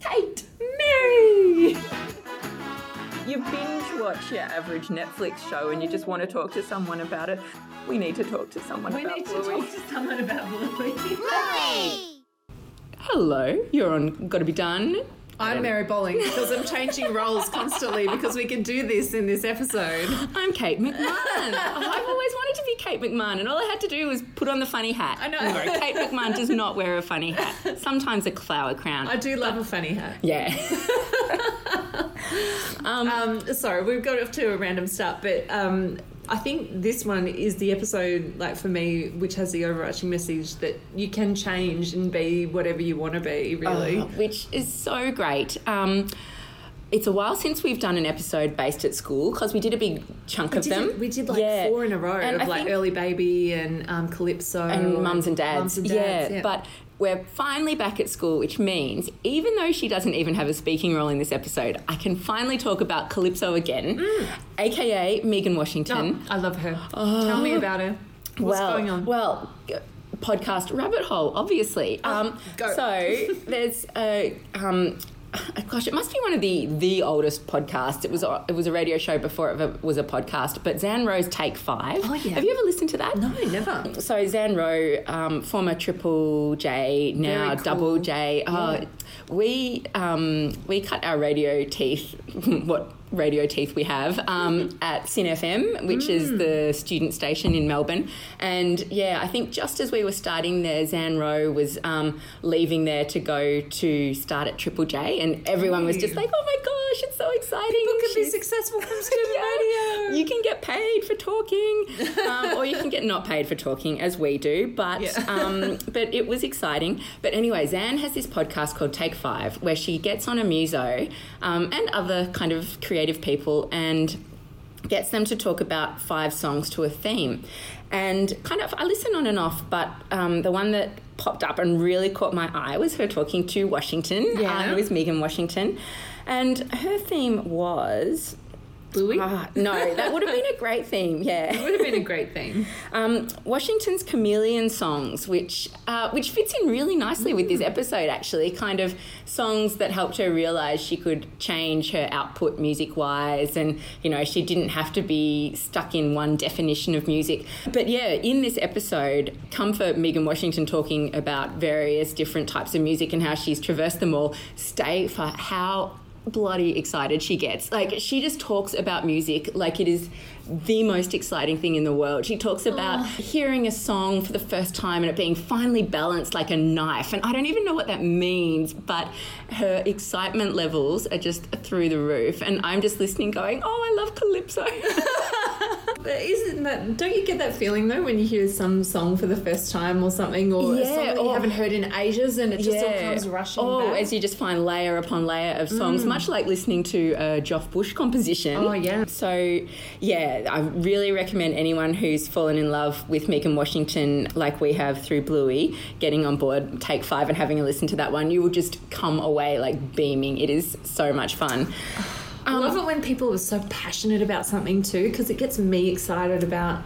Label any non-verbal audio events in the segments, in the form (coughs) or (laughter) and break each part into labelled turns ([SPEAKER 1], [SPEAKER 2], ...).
[SPEAKER 1] Kate, Mary. You binge watch your average Netflix show and you just want to talk to someone about it. We need to talk to someone
[SPEAKER 2] We
[SPEAKER 1] about We
[SPEAKER 2] need to
[SPEAKER 1] Bluey.
[SPEAKER 2] talk to someone about Bluey.
[SPEAKER 1] Hello, you're on Gotta Be Done.
[SPEAKER 2] I'm Mary Bolling because I'm changing roles constantly because we can do this in this episode.
[SPEAKER 1] I'm Kate McMahon. (laughs) I've always wanted to be Kate McMahon, and all I had to do was put on the funny hat.
[SPEAKER 2] I know.
[SPEAKER 1] No, Kate McMahon does not wear a funny hat. (laughs) Sometimes a flower crown.
[SPEAKER 2] I do love a funny hat.
[SPEAKER 1] yeah. (laughs)
[SPEAKER 2] Um, sorry, we've got off to a random start, but um, I think this one is the episode, like for me, which has the overarching message that you can change and be whatever you want to be. Really,
[SPEAKER 1] Oh, which is so great. Um, it's a while since we've done an episode based at school because we did a big chunk
[SPEAKER 2] we
[SPEAKER 1] of
[SPEAKER 2] did,
[SPEAKER 1] them.
[SPEAKER 2] we did like
[SPEAKER 1] Yeah.
[SPEAKER 2] four in a row
[SPEAKER 1] And
[SPEAKER 2] of
[SPEAKER 1] I
[SPEAKER 2] like early baby and um, calypso
[SPEAKER 1] and mums and dads.
[SPEAKER 2] Mums and dads,
[SPEAKER 1] yeah, but we're finally back at school, which means even though she doesn't even have a speaking role in this episode, I can finally talk about Calypso again, aka Megan Washington.
[SPEAKER 2] Oh, I love her. Tell me about her. What's
[SPEAKER 1] well,
[SPEAKER 2] going on?
[SPEAKER 1] Well, podcast rabbit hole, obviously. Um,
[SPEAKER 2] go.
[SPEAKER 1] So (laughs) there's a. Um, Gosh, it must be one of the the oldest podcasts. It was it was a radio show before it was a podcast. But Zan Rowe's Take Five.
[SPEAKER 2] Oh, yeah.
[SPEAKER 1] Have you ever listened to that?
[SPEAKER 2] no, never.
[SPEAKER 1] So Zan Rowe, um, former Triple J, now
[SPEAKER 2] cool.
[SPEAKER 1] Double J. Uh, we um, we cut our radio teeth. (laughs) what radio teeth we have um, at SYN FM, which is the student station in Melbourne. And yeah, I think just as we were starting there, Zan Rowe was um, leaving there to go to start at Triple J, and everyone was just like, "Oh my gosh, it's so exciting!"
[SPEAKER 2] People can be successful from student (laughs)
[SPEAKER 1] yeah.
[SPEAKER 2] radio.
[SPEAKER 1] You can get paid for talking, um, or you can get not paid for talking, as we do. But
[SPEAKER 2] Yeah. (laughs)
[SPEAKER 1] um, but it was exciting. But anyway, Zan has this podcast called Take Five, where she gets on a muso um, and other kind of creative people and gets them to talk about five songs to a theme. And kind of, I listen on and off, but um, the one that popped up and really caught my eye was her talking to Washington.
[SPEAKER 2] Yeah.
[SPEAKER 1] Uh, it was Megan Washington. And her theme was
[SPEAKER 2] Bluey
[SPEAKER 1] Ah, no, that would have been a great theme. Yeah, it
[SPEAKER 2] would have been a great thing. (laughs)
[SPEAKER 1] um, Washington's Chameleon songs, which uh, which fits in really nicely with this episode. Actually, kind of songs that helped her realize she could change her output music wise, and you know she didn't have to be stuck in one definition of music. But yeah, in this episode, come for Megan Washington talking about various different types of music and how she's traversed them all. Stay for how bloody excited she gets. Like she just talks about music like it is the most exciting thing in the world. She talks about hearing a song for the first time and it being finely balanced like a knife. And I don't even know what that means, but her excitement levels are just through the roof. And I'm just listening going, "Oh, I love Calypso." (laughs) (laughs)
[SPEAKER 2] But isn't that? Don't you get that feeling though when you hear some song for the first time or something, or a song that you haven't heard in ages, and it just all comes rushing
[SPEAKER 1] Oh,
[SPEAKER 2] back? Mm.
[SPEAKER 1] as you just find layer upon layer of songs, much like listening to a Joff Bush composition.
[SPEAKER 2] Oh, yeah.
[SPEAKER 1] So, yeah, I really recommend anyone who's fallen in love with Megan Washington, like we have through Bluey, getting on board Take Five and having a listen to that one. You will just come away like beaming. It is so much fun.
[SPEAKER 2] I love it when people are so passionate about something too, because it gets me excited about.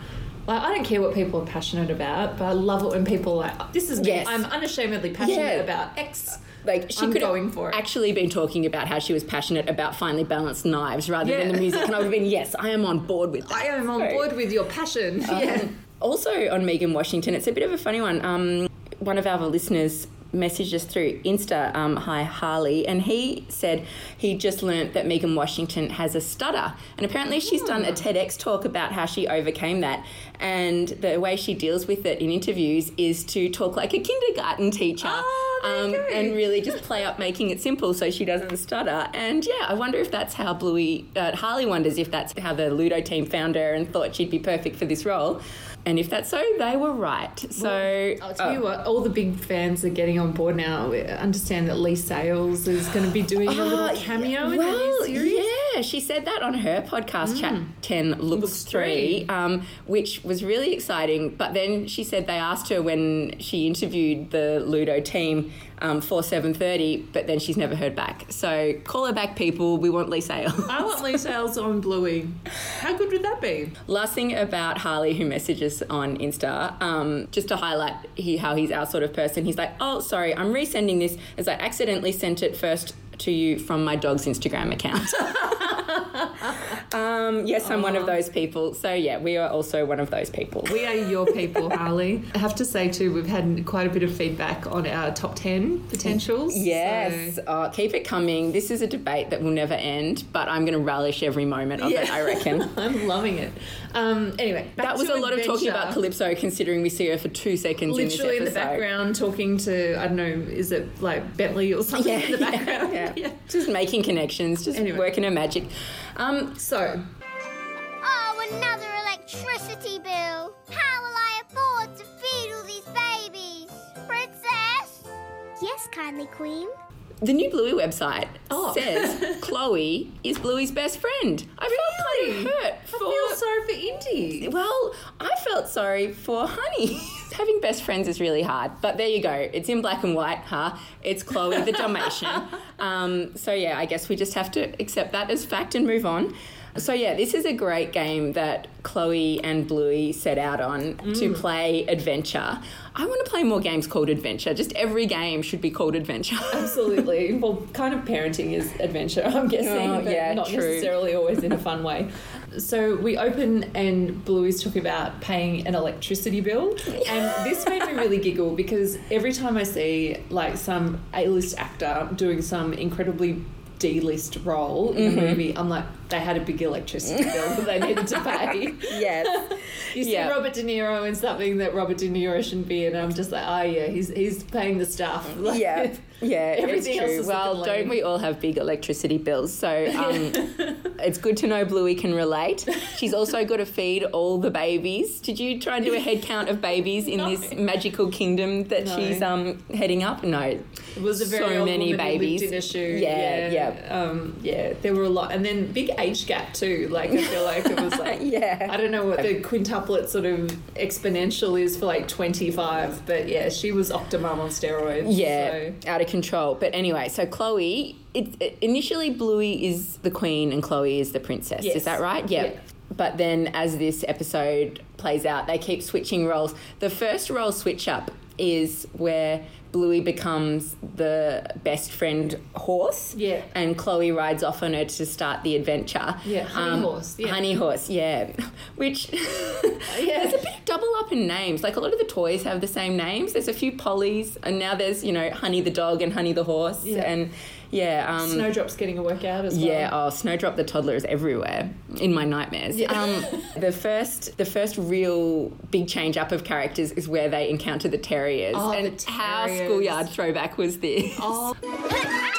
[SPEAKER 2] Like I don't care what people are passionate about, but I love it when people are like this is me.
[SPEAKER 1] Yes.
[SPEAKER 2] I'm unashamedly passionate
[SPEAKER 1] Yeah.
[SPEAKER 2] about X.
[SPEAKER 1] Like she
[SPEAKER 2] I'm
[SPEAKER 1] could
[SPEAKER 2] going
[SPEAKER 1] have
[SPEAKER 2] for it.
[SPEAKER 1] actually been talking about how she was passionate about finely balanced knives rather than
[SPEAKER 2] Yeah.
[SPEAKER 1] the music, and I would have been (laughs) yes, I am on board with that.
[SPEAKER 2] I am on board with your passion. yeah.
[SPEAKER 1] Also on Megan Washington, it's a bit of a funny one. Um, one of our listeners messaged us through Insta, um, hi Harley, and he said he just learnt that Megan Washington has a stutter. And apparently she's done a TEDx talk about how she overcame that. And the way she deals with it in interviews is to talk like a kindergarten teacher.
[SPEAKER 2] Oh, you go.
[SPEAKER 1] and really just play up making it simple so she doesn't stutter. And yeah, I wonder if that's how Bluey, uh, Harley wonders if that's how the Ludo team found her and thought she'd be perfect for this role. And if that's so, they were right. So
[SPEAKER 2] I'll tell
[SPEAKER 1] uh,
[SPEAKER 2] you what, all the big fans are getting on board now. We understand that Leigh Sales is going to be doing a
[SPEAKER 1] Ah,
[SPEAKER 2] little cameo in the
[SPEAKER 1] well,
[SPEAKER 2] new series.
[SPEAKER 1] She said that on her podcast, Chat 10 Looks,
[SPEAKER 2] Mm. Looks
[SPEAKER 1] 3,
[SPEAKER 2] Three.
[SPEAKER 1] um, which was really exciting. But then she said they asked her when she interviewed the Ludo team um, for 7.30, but then she's never heard back. So call her back, people. We want Leigh Sales.
[SPEAKER 2] I want Leigh Sales on Bluey. How good would that be?
[SPEAKER 1] Last thing about Harley, who messages on Insta, um, just to highlight he, how he's our sort of person. He's like, "Oh, sorry, I'm resending this as I accidentally sent it first to you from my dog's Instagram account." (laughs) um, yes, I'm one of those people. So yeah, we are also one of those people.
[SPEAKER 2] We are your people, (laughs) Harley. I have to say too, we've had quite a bit of feedback on our top ten potentials.
[SPEAKER 1] Yes,
[SPEAKER 2] so-
[SPEAKER 1] uh, keep it coming. This is a debate that will never end, but I'm going to relish every moment of it. I reckon. (laughs)
[SPEAKER 2] I'm loving it. Um, anyway, back
[SPEAKER 1] That was a lot of talking about Calypso, considering we see her for two seconds
[SPEAKER 2] Literally
[SPEAKER 1] in
[SPEAKER 2] in the background, talking to I don't know, is it like Bentley or something in the background?
[SPEAKER 1] Yeah, (laughs) yeah. Just making connections, just
[SPEAKER 2] Anyway.
[SPEAKER 1] working her magic. Um,
[SPEAKER 2] So
[SPEAKER 3] Oh, another electricity bill. How will I afford to feed all these babies? Princess? Yes, kindly queen.
[SPEAKER 1] the new Bluey website
[SPEAKER 2] Oh.
[SPEAKER 1] says (laughs) Chloe is Bluey's best friend. I felt kind of hurt
[SPEAKER 2] I feel sorry for Indy.
[SPEAKER 1] well, I felt sorry for Honey. (laughs) Having best friends is really hard, but there you go. It's in black and white, huh? It's Chloe the Dalmatian. (laughs) um, so yeah, I guess we just have to accept that as fact and move on. So yeah, this is a great game that Chloe and Bluey set out on to mm. play adventure. I want to play more games called adventure. Just every game should be called adventure. (laughs)
[SPEAKER 2] Absolutely. Well, kind of parenting is adventure, I'm guessing,
[SPEAKER 1] Oh, yeah,
[SPEAKER 2] not
[SPEAKER 1] true.
[SPEAKER 2] necessarily always in a fun way. So we open and Bluey's talking about paying an electricity bill, and this made me really giggle because every time I see like some A-list actor doing some incredibly D-list role in
[SPEAKER 1] Mm-hmm.
[SPEAKER 2] a movie, I'm like, they had a big electricity bill that they needed to pay. (laughs)
[SPEAKER 1] yes. (laughs)
[SPEAKER 2] You see
[SPEAKER 1] Yeah.
[SPEAKER 2] Robert De Niro in something that Robert De Niro shouldn't be in, and I'm just like, oh yeah, he's he's paying the stuff. (laughs) Like,
[SPEAKER 1] Yeah, yeah,
[SPEAKER 2] Everything
[SPEAKER 1] it's
[SPEAKER 2] else
[SPEAKER 1] true.
[SPEAKER 2] is
[SPEAKER 1] Well, don't we all have big electricity bills? So um, (laughs) it's good to know Bluey can relate. She's also got to feed all the babies. Did you try and do a head count of babies in (laughs)
[SPEAKER 2] No.
[SPEAKER 1] this magical kingdom that
[SPEAKER 2] No.
[SPEAKER 1] she's um, heading up? No,
[SPEAKER 2] It was a very
[SPEAKER 1] so
[SPEAKER 2] old
[SPEAKER 1] many babies.
[SPEAKER 2] in a shoe.
[SPEAKER 1] Yeah,
[SPEAKER 2] yeah,
[SPEAKER 1] yeah.
[SPEAKER 2] Um, yeah, there were a lot, and then big age gap too. Like I feel like it was like (laughs)
[SPEAKER 1] Yeah.
[SPEAKER 2] I don't know what the quintuplet sort of exponential is for like twenty five, but yeah, she was Octomom on steroids.
[SPEAKER 1] Yeah,
[SPEAKER 2] so-
[SPEAKER 1] out of control. But anyway, so Chloe, it, it- initially Bluey is the queen and Chloe is the princess.
[SPEAKER 2] Yes.
[SPEAKER 1] Is that right? Yep.
[SPEAKER 2] Yeah.
[SPEAKER 1] But then as this episode plays out, they keep switching roles. The first role switch up is where Bluey becomes the best friend horse.
[SPEAKER 2] Yeah.
[SPEAKER 1] And Chloe rides off on her to start the adventure.
[SPEAKER 2] Yeah, Honey Horse, yeah.
[SPEAKER 1] Honey horse, yeah. (laughs) Which (laughs)
[SPEAKER 2] Yeah.
[SPEAKER 1] there's a big double up in names. Like a lot of the toys have the same names. There's a few Pollys, and now there's you know Honey the dog and Honey the horse,
[SPEAKER 2] Yeah.
[SPEAKER 1] and yeah, um,
[SPEAKER 2] Snowdrop's getting a workout as well.
[SPEAKER 1] yeah. Oh, Snowdrop the toddler is everywhere in my nightmares.
[SPEAKER 2] Yeah.
[SPEAKER 1] Um, (laughs) the first, the first real big change up of characters is where they encounter the terriers,
[SPEAKER 2] Oh,
[SPEAKER 1] and
[SPEAKER 2] the terriers.
[SPEAKER 1] Schoolyard throwback was this?
[SPEAKER 2] Oh, (laughs)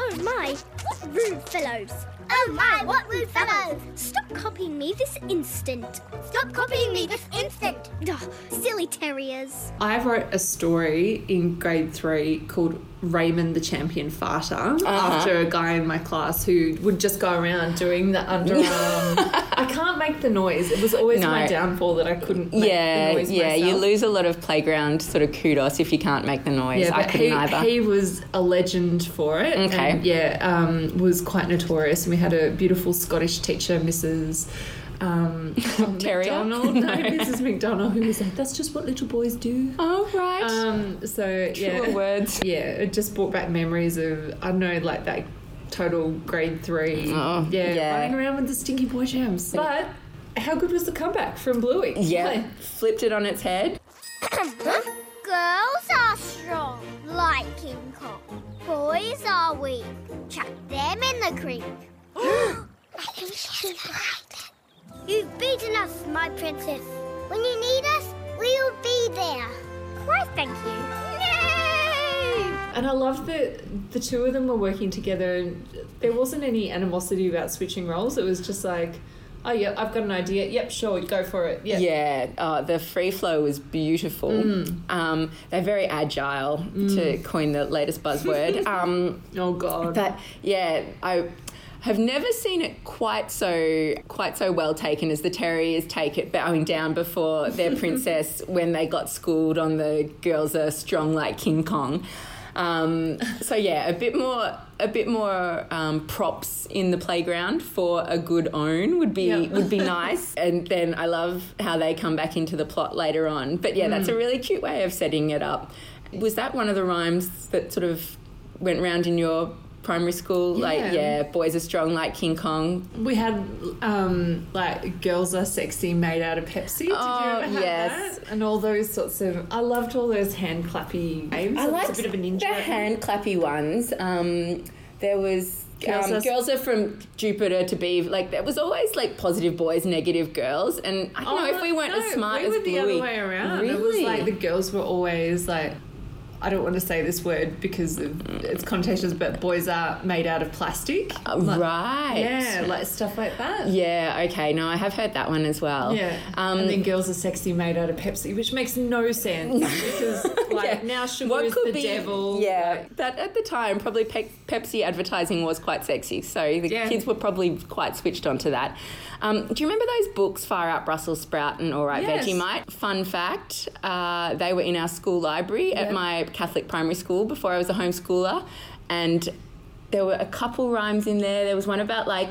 [SPEAKER 3] Oh my, what rude fellows! Oh um, my, what rude fellows! Stop copying me this instant! Stop copying me this instant! Ugh, silly terriers!
[SPEAKER 2] I wrote a story in grade three called Raymond the Champion Farter
[SPEAKER 1] Uh-huh.
[SPEAKER 2] after a guy in my class who would just go around doing the underarm. (laughs) I can't make the noise. It was always
[SPEAKER 1] No.
[SPEAKER 2] my downfall that I couldn't make
[SPEAKER 1] yeah,
[SPEAKER 2] the noise
[SPEAKER 1] yeah. You lose a lot of playground sort of kudos if you can't make the noise.
[SPEAKER 2] Yeah,
[SPEAKER 1] I
[SPEAKER 2] but
[SPEAKER 1] couldn't
[SPEAKER 2] he,
[SPEAKER 1] either.
[SPEAKER 2] he was a legend for it.
[SPEAKER 1] Okay.
[SPEAKER 2] And yeah, um, was quite notorious. And we had a beautiful Scottish teacher, Mrs. Um, (laughs) (laughs)
[SPEAKER 1] Terrier?
[SPEAKER 2] McDonald.
[SPEAKER 1] No. (laughs)
[SPEAKER 2] No, Mrs. McDonald, who was like, "That's just what little boys do."
[SPEAKER 1] oh right.
[SPEAKER 2] Um, so yeah,
[SPEAKER 1] words.
[SPEAKER 2] Yeah, it just brought back memories of I don't know, like that total grade three.
[SPEAKER 1] Oh,
[SPEAKER 2] yeah,
[SPEAKER 1] yeah.
[SPEAKER 2] running around with the stinky boy jams. But how good was the comeback from Bluey?
[SPEAKER 1] yeah,
[SPEAKER 2] Like,
[SPEAKER 1] flipped it on its head. (coughs)
[SPEAKER 3] Girls are strong, like King Kong. Boys are weak. Chuck them in the creek. I think she's right. You've beaten us, my princess. When you need us, we will be there. Why, thank you. Yay!
[SPEAKER 2] And I love that the two of them were working together and there wasn't any animosity about switching roles. It was just like, Oh yeah, I've got an idea. Yep, sure, go for it. Yep.
[SPEAKER 1] Yeah, oh, the free flow was beautiful.
[SPEAKER 2] Mm.
[SPEAKER 1] Um, they're very agile, to coin the latest buzzword. (laughs) um,
[SPEAKER 2] Oh god.
[SPEAKER 1] but yeah, I have never seen it quite so quite so well taken as the terriers take it, bowing down before their (laughs) princess when they got schooled on the girls are strong like King Kong. Um, so yeah, a bit more a bit more um, props in the playground for a good own would be
[SPEAKER 2] Yeah.
[SPEAKER 1] would be (laughs) nice. And then I love how they come back into the plot later on. But yeah, that's a really cute way of setting it up. Was that one of the rhymes that sort of went round in your primary school? Like,
[SPEAKER 2] Yeah.
[SPEAKER 1] yeah, boys are strong like King Kong.
[SPEAKER 2] we had um, like girls are sexy made out of Pepsi. Did
[SPEAKER 1] Oh,
[SPEAKER 2] you ever
[SPEAKER 1] yes.
[SPEAKER 2] that? And all those sorts of. I loved all those hand clappy games.
[SPEAKER 1] I
[SPEAKER 2] It's
[SPEAKER 1] liked
[SPEAKER 2] a bit of a ninja.
[SPEAKER 1] the hand clappy ones. Um, there was.
[SPEAKER 2] Girls
[SPEAKER 1] um,
[SPEAKER 2] are-
[SPEAKER 1] girls are from Jupiter to be like there was always like positive boys, negative girls, and I don't know if we weren't
[SPEAKER 2] Oh, no,
[SPEAKER 1] as smart
[SPEAKER 2] we
[SPEAKER 1] as
[SPEAKER 2] were the
[SPEAKER 1] Bluey.
[SPEAKER 2] other way around.
[SPEAKER 1] Really?
[SPEAKER 2] It was like the girls were always like. I don't want to say this word because of its connotations, but boys are made out of plastic.
[SPEAKER 1] Uh,
[SPEAKER 2] Like-
[SPEAKER 1] right.
[SPEAKER 2] Yeah, like stuff like that.
[SPEAKER 1] Yeah. Okay. No, I have heard that one as well.
[SPEAKER 2] Yeah.
[SPEAKER 1] Um,
[SPEAKER 2] and then girls are sexy made out of Pepsi, which makes no sense (laughs) because like
[SPEAKER 1] Yeah.
[SPEAKER 2] now sugar
[SPEAKER 1] What
[SPEAKER 2] is
[SPEAKER 1] could
[SPEAKER 2] the
[SPEAKER 1] be-
[SPEAKER 2] devil.
[SPEAKER 1] Yeah,
[SPEAKER 2] like-
[SPEAKER 1] that at the time probably Pe- Pepsi advertising was quite sexy, so the
[SPEAKER 2] Yeah.
[SPEAKER 1] kids were probably quite switched onto that. Um, do you remember those books, Far Out Brussels Sprout and All Right
[SPEAKER 2] Yes.
[SPEAKER 1] Vegemite? Fun fact: uh, they were in our school library
[SPEAKER 2] Yeah.
[SPEAKER 1] at my Catholic primary school before I was a homeschooler, and there were a couple rhymes in there. There was one about like.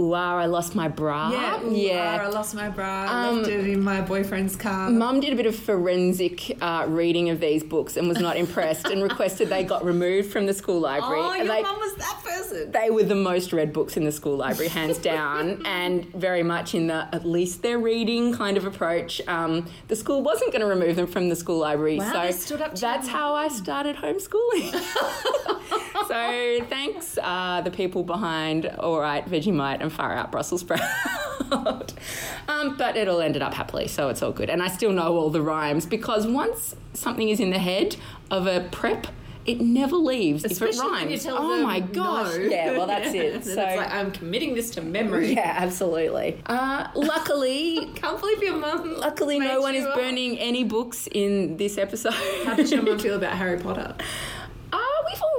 [SPEAKER 1] Ooh, I lost my bra.
[SPEAKER 2] Yeah, ooh,
[SPEAKER 1] yeah.
[SPEAKER 2] ah, I lost my bra.
[SPEAKER 1] Um,
[SPEAKER 2] left it in my boyfriend's car.
[SPEAKER 1] Mum did a bit of forensic uh, reading of these books and was not impressed and requested they got removed from the school library.
[SPEAKER 2] oh,
[SPEAKER 1] And
[SPEAKER 2] your
[SPEAKER 1] they,
[SPEAKER 2] mum was that person.
[SPEAKER 1] they were the most read books in the school library, hands down, (laughs) and very much in the at least they're reading kind of approach. Um, the school wasn't going to remove them from the school library,
[SPEAKER 2] Wow,
[SPEAKER 1] so
[SPEAKER 2] they stood up to
[SPEAKER 1] that's how I started homeschooling. (laughs) so thanks, uh, the people behind All Right Vegemite Far Out Brussels Sprout. (laughs) um, but it all ended up happily, so it's all good. And I still know all the rhymes because once something is in the head of a prep, it never leaves if
[SPEAKER 2] Especially
[SPEAKER 1] it rhymes.
[SPEAKER 2] when you tell
[SPEAKER 1] oh my gosh! (laughs)
[SPEAKER 2] no.
[SPEAKER 1] Yeah, well that's it. (laughs) So
[SPEAKER 2] it's like I'm committing this to memory.
[SPEAKER 1] yeah, absolutely. Uh, luckily,
[SPEAKER 2] Can't believe your mum.
[SPEAKER 1] luckily, no one is
[SPEAKER 2] up.
[SPEAKER 1] burning any books in this episode.
[SPEAKER 2] How does your mum feel about Harry Potter?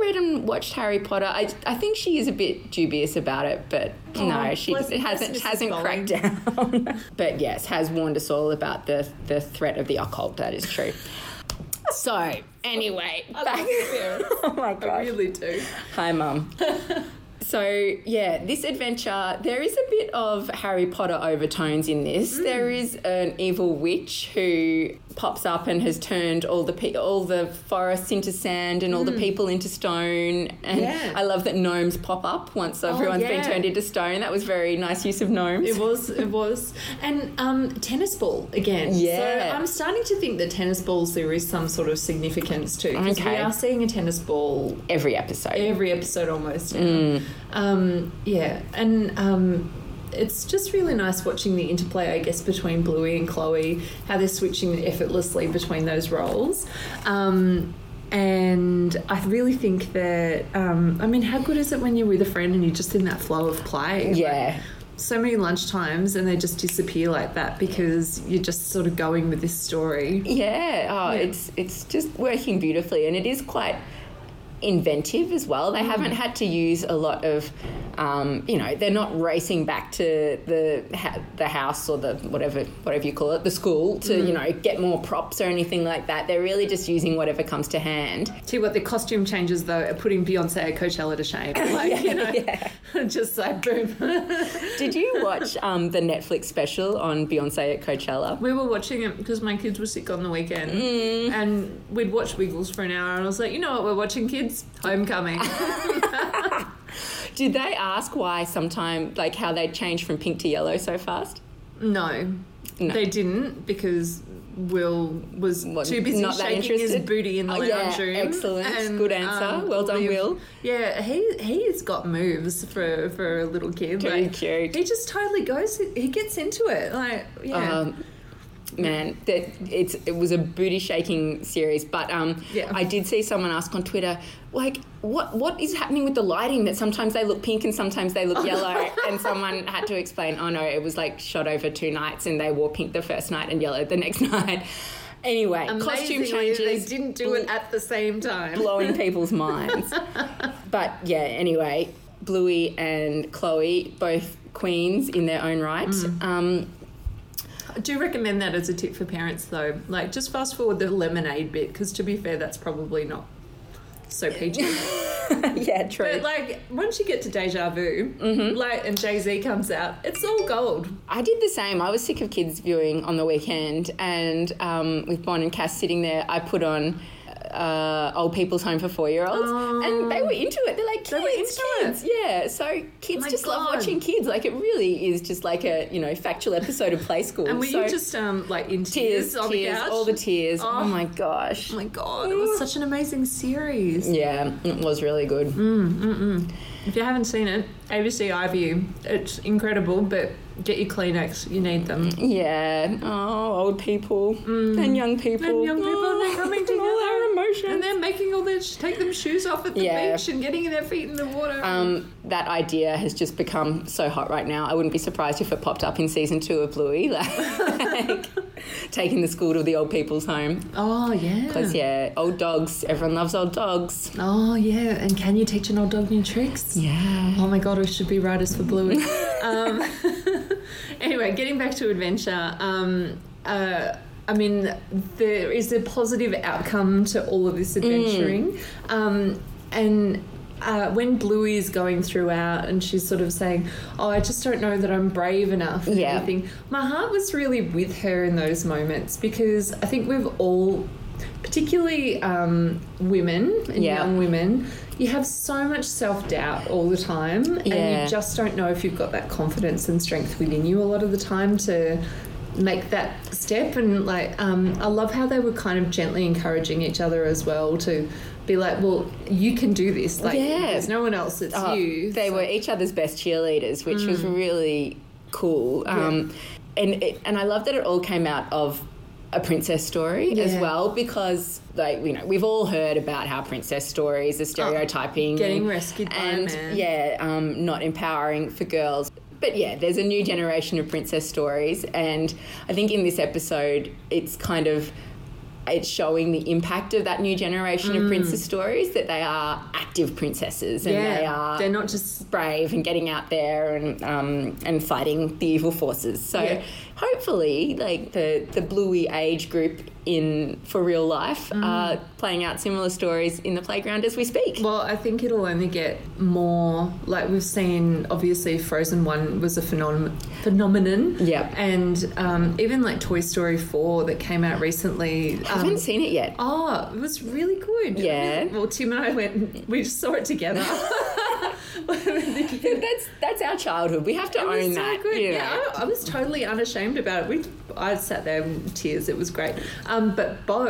[SPEAKER 1] Read and watched Harry Potter. I, I think she is a bit dubious about it, but no,
[SPEAKER 2] Oh,
[SPEAKER 1] she
[SPEAKER 2] bless-
[SPEAKER 1] it hasn't
[SPEAKER 2] bless
[SPEAKER 1] hasn't cracked down. (laughs) but yes, has warned us all about the the threat of the occult. That is true. So anyway, back- (laughs) oh my
[SPEAKER 2] I really do.
[SPEAKER 1] Hi, mum. (laughs) so, yeah, this adventure, there is a bit of Harry Potter overtones in this.
[SPEAKER 2] Mm.
[SPEAKER 1] There is an evil witch who pops up and has turned all the pe- all the forests into sand and all the people into stone. And
[SPEAKER 2] Mm. Yeah. Oh,
[SPEAKER 1] I love that gnomes pop up once everyone's been turned into stone. That was very nice use of gnomes.
[SPEAKER 2] It was, it was, and um, tennis ball again.
[SPEAKER 1] Yeah.
[SPEAKER 2] So I'm starting to think that tennis balls there is some sort of significance to because we are seeing a tennis ball
[SPEAKER 1] Every episode.
[SPEAKER 2] every episode almost.
[SPEAKER 1] Mm.
[SPEAKER 2] Um, yeah, and um, it's just really nice watching the interplay, I guess, between Bluey and Chloe, how they're switching effortlessly between those roles. Um, and I really think that, um, I mean, how good is it when you're with a friend and you're just in that flow of play?
[SPEAKER 1] Yeah.
[SPEAKER 2] Like, so many lunchtimes and they just disappear like that because you're just sort of going with this story.
[SPEAKER 1] Yeah, oh, it's it's just working beautifully, and it is quite inventive as well. They haven't had to use a lot of, um, you know, they're not racing back to the ha- the house or the whatever whatever you call it, the school to you know get more props or anything like that. They're really just using whatever comes to hand.
[SPEAKER 2] See what the costume changes though are putting Beyonce at Coachella to shame. (laughs) Like, you know, yeah. (laughs) just like boom. (laughs)
[SPEAKER 1] Did you watch um, the Netflix special on Beyonce at Coachella?
[SPEAKER 2] We were watching it because my kids were sick on the weekend, and we'd watch Wiggles for an hour, and I was like, you know what, we're watching kids Homecoming. (laughs)
[SPEAKER 1] Did they ask why sometime like how they changed from pink to yellow so fast?
[SPEAKER 2] no,
[SPEAKER 1] No.
[SPEAKER 2] they didn't because Will was
[SPEAKER 1] What,
[SPEAKER 2] too busy shaking his booty in the
[SPEAKER 1] Oh,
[SPEAKER 2] lounge
[SPEAKER 1] yeah,
[SPEAKER 2] room.
[SPEAKER 1] excellent. Good answer. Well done, Will.
[SPEAKER 2] Yeah, he he's got moves for for a little kid.
[SPEAKER 1] Too
[SPEAKER 2] like,
[SPEAKER 1] cute.
[SPEAKER 2] He just totally goes. He gets into it. Like yeah.
[SPEAKER 1] Um, man, that it's it was a booty shaking series. But um,
[SPEAKER 2] Yeah.
[SPEAKER 1] I did see someone ask on Twitter, like, what what is happening with the lighting? That sometimes they look pink and sometimes they look yellow. (laughs) and someone had to explain, oh no, it was like shot over two nights, and they wore pink the first night and yellow the next (laughs) night. Anyway, costume changes.
[SPEAKER 2] They didn't do it at the same time.
[SPEAKER 1] blowing (laughs) people's minds. But yeah, anyway, Bluey and Chloe, both queens in their own right.
[SPEAKER 2] Mm.
[SPEAKER 1] Um,
[SPEAKER 2] I do recommend that as a tip for parents, though. Like, just fast forward the lemonade bit, because to be fair, that's probably not so PG. (laughs)
[SPEAKER 1] yeah, true.
[SPEAKER 2] but like, once you get to Deja Vu,
[SPEAKER 1] Mm-hmm.
[SPEAKER 2] like, and Jay Z comes out, it's all gold.
[SPEAKER 1] I did the same. I was sick of kids viewing on the weekend, and um, with Bon and Cass sitting there, I put on uh, Old People's Home for Four Year Olds, and they were into it. They're like, kids,
[SPEAKER 2] They were into it.
[SPEAKER 1] kids. Yeah, so kids
[SPEAKER 2] my
[SPEAKER 1] just love watching kids. Like, it really is just like a you know factual episode of Play School.
[SPEAKER 2] And were
[SPEAKER 1] so,
[SPEAKER 2] you just um, like in
[SPEAKER 1] tears,
[SPEAKER 2] tears,
[SPEAKER 1] tears, all the tears. Oh,
[SPEAKER 2] Oh.
[SPEAKER 1] my gosh.
[SPEAKER 2] Oh my god, it was such an amazing series.
[SPEAKER 1] Yeah, it was really good.
[SPEAKER 2] If you haven't seen it, ABC iView, it's incredible, but get your Kleenex, you need them.
[SPEAKER 1] Yeah. Oh, old people and young people.
[SPEAKER 2] And young people,
[SPEAKER 1] oh,
[SPEAKER 2] they're coming (laughs) together. And they're making all their, take them shoes off at the
[SPEAKER 1] Yeah.
[SPEAKER 2] beach and getting their feet in the water.
[SPEAKER 1] um, that idea has just become so hot right now. I wouldn't be surprised if it popped up in season two of Bluey, (laughs) like (laughs) taking the school to the old people's home.
[SPEAKER 2] oh, yeah.
[SPEAKER 1] Because yeah, old dogs. Everyone loves old dogs.
[SPEAKER 2] Oh, yeah. And can you teach an old dog new tricks?
[SPEAKER 1] Yeah.
[SPEAKER 2] Oh my god, we should be writers for Bluey. (laughs) um, anyway, getting back to adventure. Um, uh, I mean, there is a positive outcome to all of this adventuring, um, and. Uh, when Bluey is going throughout and she's sort of saying, "Oh, I just don't know that I'm brave enough," and
[SPEAKER 1] Yeah.
[SPEAKER 2] everything. My heart was really with her in those moments because I think we've all, particularly um, women and
[SPEAKER 1] Yeah.
[SPEAKER 2] young women, you have so much self doubt all the time, and you just don't know if you've got that confidence and strength within you a lot of the time to make that step. And like, um, I love how they were kind of gently encouraging each other as well to be like, "Well, you can do this. Like,
[SPEAKER 1] Yeah.
[SPEAKER 2] there's no one else. It's
[SPEAKER 1] Oh,
[SPEAKER 2] you."
[SPEAKER 1] They were each other's best cheerleaders, which was really cool. Um, and it, and I love that it all came out of a princess story as well because like you know we've all heard about how princess stories are stereotyping
[SPEAKER 2] getting
[SPEAKER 1] and-
[SPEAKER 2] rescued by a
[SPEAKER 1] and
[SPEAKER 2] man.
[SPEAKER 1] yeah um, not empowering for girls but yeah there's a new generation of princess stories and i think in this episode it's kind of it's showing the impact of that new generation of princess stories that they are active princesses and
[SPEAKER 2] Mm. yeah,
[SPEAKER 1] they are
[SPEAKER 2] they're not just
[SPEAKER 1] brave and getting out there and um, and fighting the evil forces. So
[SPEAKER 2] Yeah.
[SPEAKER 1] Hopefully, like the the Bluey age group in for real life
[SPEAKER 2] Mm.
[SPEAKER 1] are playing out similar stories in the playground as we speak.
[SPEAKER 2] Well, I think it'll only get more like we've seen. Obviously, Frozen One was a phenom- phenomenon.
[SPEAKER 1] Yep.
[SPEAKER 2] and um, even like Toy Story Four that came out recently.
[SPEAKER 1] I haven't
[SPEAKER 2] um,
[SPEAKER 1] seen it yet.
[SPEAKER 2] Oh, it was really good.
[SPEAKER 1] Yeah.
[SPEAKER 2] Well, Tim and I went. We just saw it together. (laughs)
[SPEAKER 1] That's that's our childhood. We have to
[SPEAKER 2] It
[SPEAKER 1] own that.
[SPEAKER 2] so good.
[SPEAKER 1] you know.
[SPEAKER 2] Yeah, I, I was totally unashamed about it. We, I sat there in tears. It was great. Um, but Bo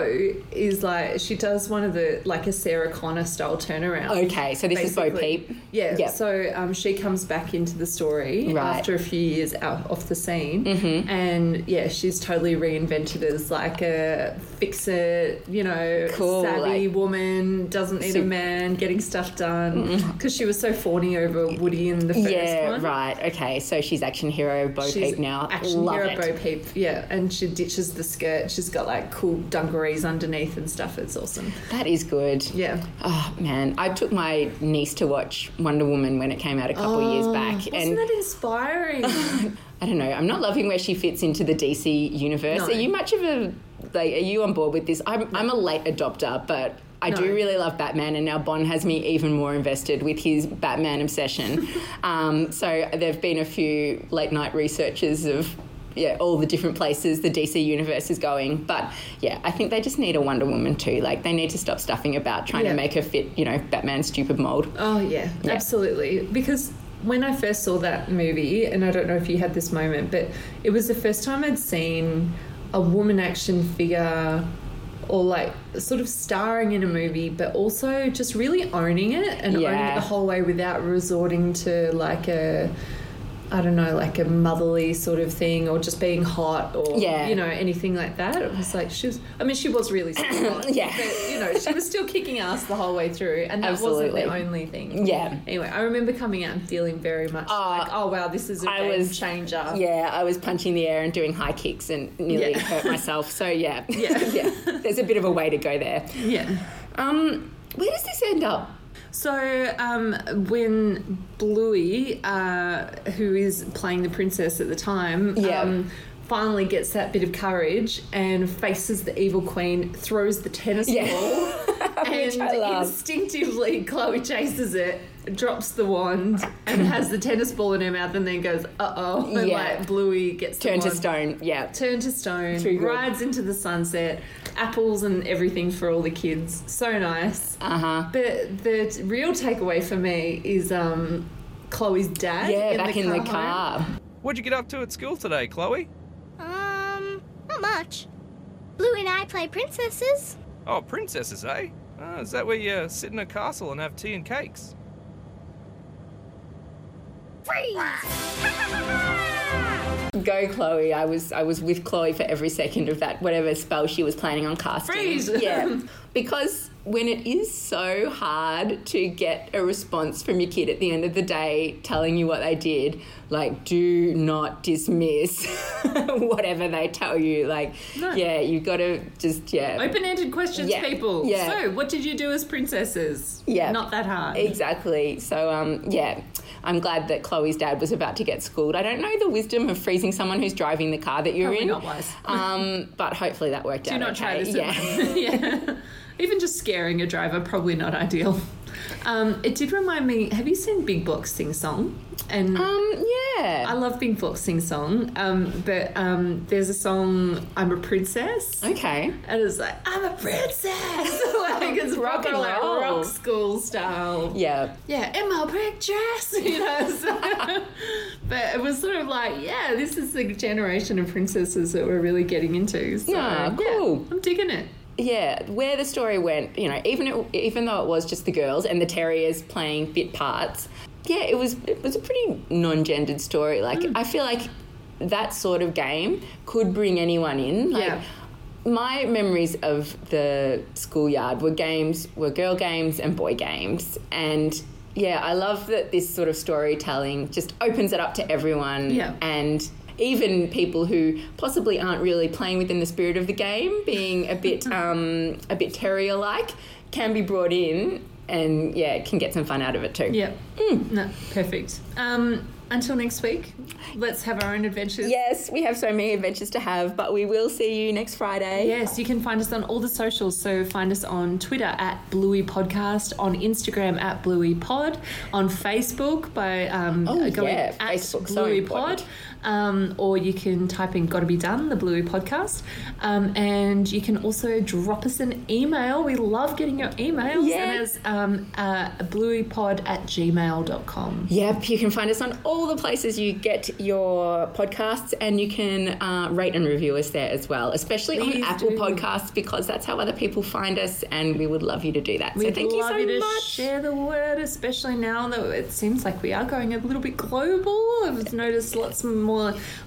[SPEAKER 2] is like she does one of the like a Sarah Connor style turnaround.
[SPEAKER 1] Okay, so this is Bo. Peep.
[SPEAKER 2] Yeah.
[SPEAKER 1] Yep.
[SPEAKER 2] So um, she comes back into the story
[SPEAKER 1] Right.
[SPEAKER 2] after a few years out off the scene,
[SPEAKER 1] Mm-hmm.
[SPEAKER 2] and yeah, she's totally reinvented as like a fix it, you know,
[SPEAKER 1] Cool,
[SPEAKER 2] savvy
[SPEAKER 1] like-
[SPEAKER 2] woman, doesn't need a man, getting stuff done mm-hmm. because she was so fawny over Woody in the first
[SPEAKER 1] Yeah,
[SPEAKER 2] one.
[SPEAKER 1] right. Okay, so she's action hero Bo
[SPEAKER 2] She's
[SPEAKER 1] Peep now.
[SPEAKER 2] Action
[SPEAKER 1] Love
[SPEAKER 2] hero
[SPEAKER 1] it.
[SPEAKER 2] Bo Peep, yeah, and she ditches the skirt. She's got like cool dungarees underneath and stuff. It's awesome.
[SPEAKER 1] That is good.
[SPEAKER 2] Yeah.
[SPEAKER 1] Oh man, I took my niece to watch Wonder Woman when it came out a couple of years oh, back,
[SPEAKER 2] Wasn't
[SPEAKER 1] and
[SPEAKER 2] that inspiring? (laughs)
[SPEAKER 1] I don't know. I'm not loving where she fits into the DC universe.
[SPEAKER 2] No.
[SPEAKER 1] Are you much of a like? Are you on board with this? I'm I'm a late adopter, but. I do really love Batman, and now Bon has me even more invested with his Batman obsession. (laughs) um, so there have been a few late night researches of yeah all the different places the DC universe is going. But yeah, I think they just need a Wonder Woman too. Like they need to stop stuffing about trying
[SPEAKER 2] Yeah.
[SPEAKER 1] to make her fit you know Batman's stupid mold.
[SPEAKER 2] Oh yeah,
[SPEAKER 1] Yeah.
[SPEAKER 2] absolutely. Because when I first saw that movie, and I don't know if you had this moment, but it was the first time I'd seen a woman action figure or like sort of starring in a movie, but also just really owning it and owning it the whole way without resorting to like a I don't know, like a motherly sort of thing, or just being hot, or
[SPEAKER 1] Yeah.
[SPEAKER 2] you know, anything like that. It was like she was. I mean, she was really hot, (coughs)
[SPEAKER 1] Yeah.
[SPEAKER 2] but you know, she was still kicking ass the whole way through, and that
[SPEAKER 1] Absolutely.
[SPEAKER 2] wasn't the only thing.
[SPEAKER 1] Yeah.
[SPEAKER 2] Anyway, I remember coming out and feeling very much
[SPEAKER 1] Ah,
[SPEAKER 2] like, oh wow, this is a
[SPEAKER 1] I
[SPEAKER 2] game
[SPEAKER 1] was-
[SPEAKER 2] changer.
[SPEAKER 1] Yeah, I was punching the air and doing high kicks and nearly
[SPEAKER 2] Yeah.
[SPEAKER 1] hurt myself. So yeah,
[SPEAKER 2] Yeah. (laughs)
[SPEAKER 1] yeah. There's a bit of a way to go there.
[SPEAKER 2] yeah.
[SPEAKER 1] Um, where does this end up?
[SPEAKER 2] So um, when Bluey, uh, who is playing the princess at the time,
[SPEAKER 1] Yeah.
[SPEAKER 2] um, finally gets that bit of courage and faces the evil queen, throws the tennis
[SPEAKER 1] Yeah.
[SPEAKER 2] ball, (laughs) and instinctively Chloe chases it, drops the wand, and has the tennis ball in her mouth, and then goes, "Uh oh!" And
[SPEAKER 1] Yeah.
[SPEAKER 2] like Bluey gets the
[SPEAKER 1] Turn to stone. Yeah.
[SPEAKER 2] Turn to stone, rides into the sunset, apples and everything for all the kids. So nice.
[SPEAKER 1] Uh huh.
[SPEAKER 2] But the real takeaway for me is um, Chloe's dad.
[SPEAKER 1] Yeah,
[SPEAKER 2] in
[SPEAKER 1] back
[SPEAKER 2] the
[SPEAKER 1] in the
[SPEAKER 2] home.
[SPEAKER 1] car.
[SPEAKER 4] What'd you get up to at school today, Chloe?
[SPEAKER 3] Um, not much. Blue and I play princesses.
[SPEAKER 4] Oh, princesses, eh? Ah, is that where you sit in a castle and have tea and cakes?
[SPEAKER 3] Freeze! (laughs)
[SPEAKER 1] Go, Chloe. I was I was with Chloe for every second of that whatever spell she was planning on casting.
[SPEAKER 2] Freeze.
[SPEAKER 1] Yeah, because when it is so hard to get a response from your kid at the end of the day telling you what they did, like do not dismiss (laughs) whatever they tell you. Like,
[SPEAKER 2] No.
[SPEAKER 1] yeah, you've got to just yeah.
[SPEAKER 2] Open-ended questions,
[SPEAKER 1] Yeah,
[SPEAKER 2] people.
[SPEAKER 1] yeah.
[SPEAKER 2] So, what did you do as princesses?
[SPEAKER 1] Yeah.
[SPEAKER 2] Not that hard.
[SPEAKER 1] Exactly. So, um, yeah, I'm glad that Chloe's dad was about to get schooled. I don't know the wisdom of freezing someone who's driving the car that you're
[SPEAKER 2] Probably
[SPEAKER 1] in.
[SPEAKER 2] not wise. (laughs)
[SPEAKER 1] Um, but hopefully that worked
[SPEAKER 2] Do
[SPEAKER 1] out.
[SPEAKER 2] Do not
[SPEAKER 1] okay.
[SPEAKER 2] try this.
[SPEAKER 1] Yeah. (laughs)
[SPEAKER 2] Yeah. Even just scaring a driver, probably not ideal. Um, it did remind me. Have you seen Big Box sing song? And
[SPEAKER 1] um, yeah, I
[SPEAKER 2] love Big Box sing song. Um, but um, there's a song, "I'm a Princess."
[SPEAKER 1] Okay.
[SPEAKER 2] And it's like, I'm a princess! (laughs) like, it's
[SPEAKER 1] Rock and
[SPEAKER 2] like,
[SPEAKER 1] roll.
[SPEAKER 2] rock school style.
[SPEAKER 1] Yeah.
[SPEAKER 2] Yeah, in my pink dress, you know. So, (laughs) but it was sort of like, yeah, this is the generation of princesses that we're really getting into. So,
[SPEAKER 1] Yeah, cool.
[SPEAKER 2] I'm digging it.
[SPEAKER 1] Yeah, where the story went, you know, even it, even though it was just the girls and the terriers playing bit parts, yeah, it was it was a pretty non-gendered story. Like
[SPEAKER 2] Hmm.
[SPEAKER 1] I feel like that sort of game could bring anyone in. Like
[SPEAKER 2] Yeah.
[SPEAKER 1] my memories of the schoolyard were games were girl games and boy games and yeah, I love that this sort of storytelling just opens it up to everyone
[SPEAKER 2] Yeah.
[SPEAKER 1] and even people who possibly aren't really playing within the spirit of the game, being a bit (laughs) um, a bit terrier like, can be brought in and yeah, can get some fun out of it too.
[SPEAKER 2] Yeah. No, perfect. Um, until next week, let's have our own adventures.
[SPEAKER 1] Yes, we have so many adventures to have, but we will see you next Friday.
[SPEAKER 2] Yes, you can find us on all the socials. So find us on Twitter at Bluey Podcast, on Instagram at Bluey Pod, on Facebook by um,
[SPEAKER 1] Oh,
[SPEAKER 2] going
[SPEAKER 1] yeah,
[SPEAKER 2] at
[SPEAKER 1] Facebook, so
[SPEAKER 2] Bluey
[SPEAKER 1] important.
[SPEAKER 2] Pod. Um, or you can type in Gotta Be Done, the Bluey Podcast. Um, and you can also drop us an email. We love getting your emails.
[SPEAKER 1] Yeah.
[SPEAKER 2] And it's um, uh, blueypod at gmail.com.
[SPEAKER 1] Yep, you can find us on all the places you get your podcasts, and you can uh, rate and review us there as well, especially
[SPEAKER 2] Please
[SPEAKER 1] on Apple
[SPEAKER 2] do.
[SPEAKER 1] Podcasts because that's how other people find us, and we would love you to do that. so
[SPEAKER 2] We'd
[SPEAKER 1] thank you
[SPEAKER 2] love
[SPEAKER 1] so
[SPEAKER 2] you
[SPEAKER 1] much.
[SPEAKER 2] share the word, especially now that it seems like we are going a little bit global. I've noticed lots more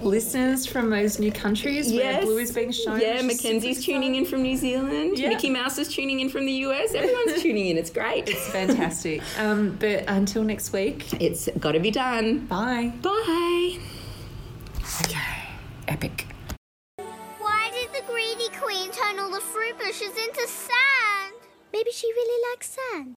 [SPEAKER 2] listeners from those new countries where Blue is being shown.
[SPEAKER 1] Yeah,
[SPEAKER 2] which
[SPEAKER 1] Mackenzie's tuning in from New Zealand.
[SPEAKER 2] Yeah.
[SPEAKER 1] Mickey Mouse is tuning in from the US. Everyone's (laughs) tuning in. It's great.
[SPEAKER 2] It's fantastic. Um, but until next week,
[SPEAKER 1] It's got to be done.
[SPEAKER 2] bye.
[SPEAKER 1] Bye. Okay, epic.
[SPEAKER 3] Why did the greedy queen turn all the fruit bushes into sand? Maybe she really likes sand.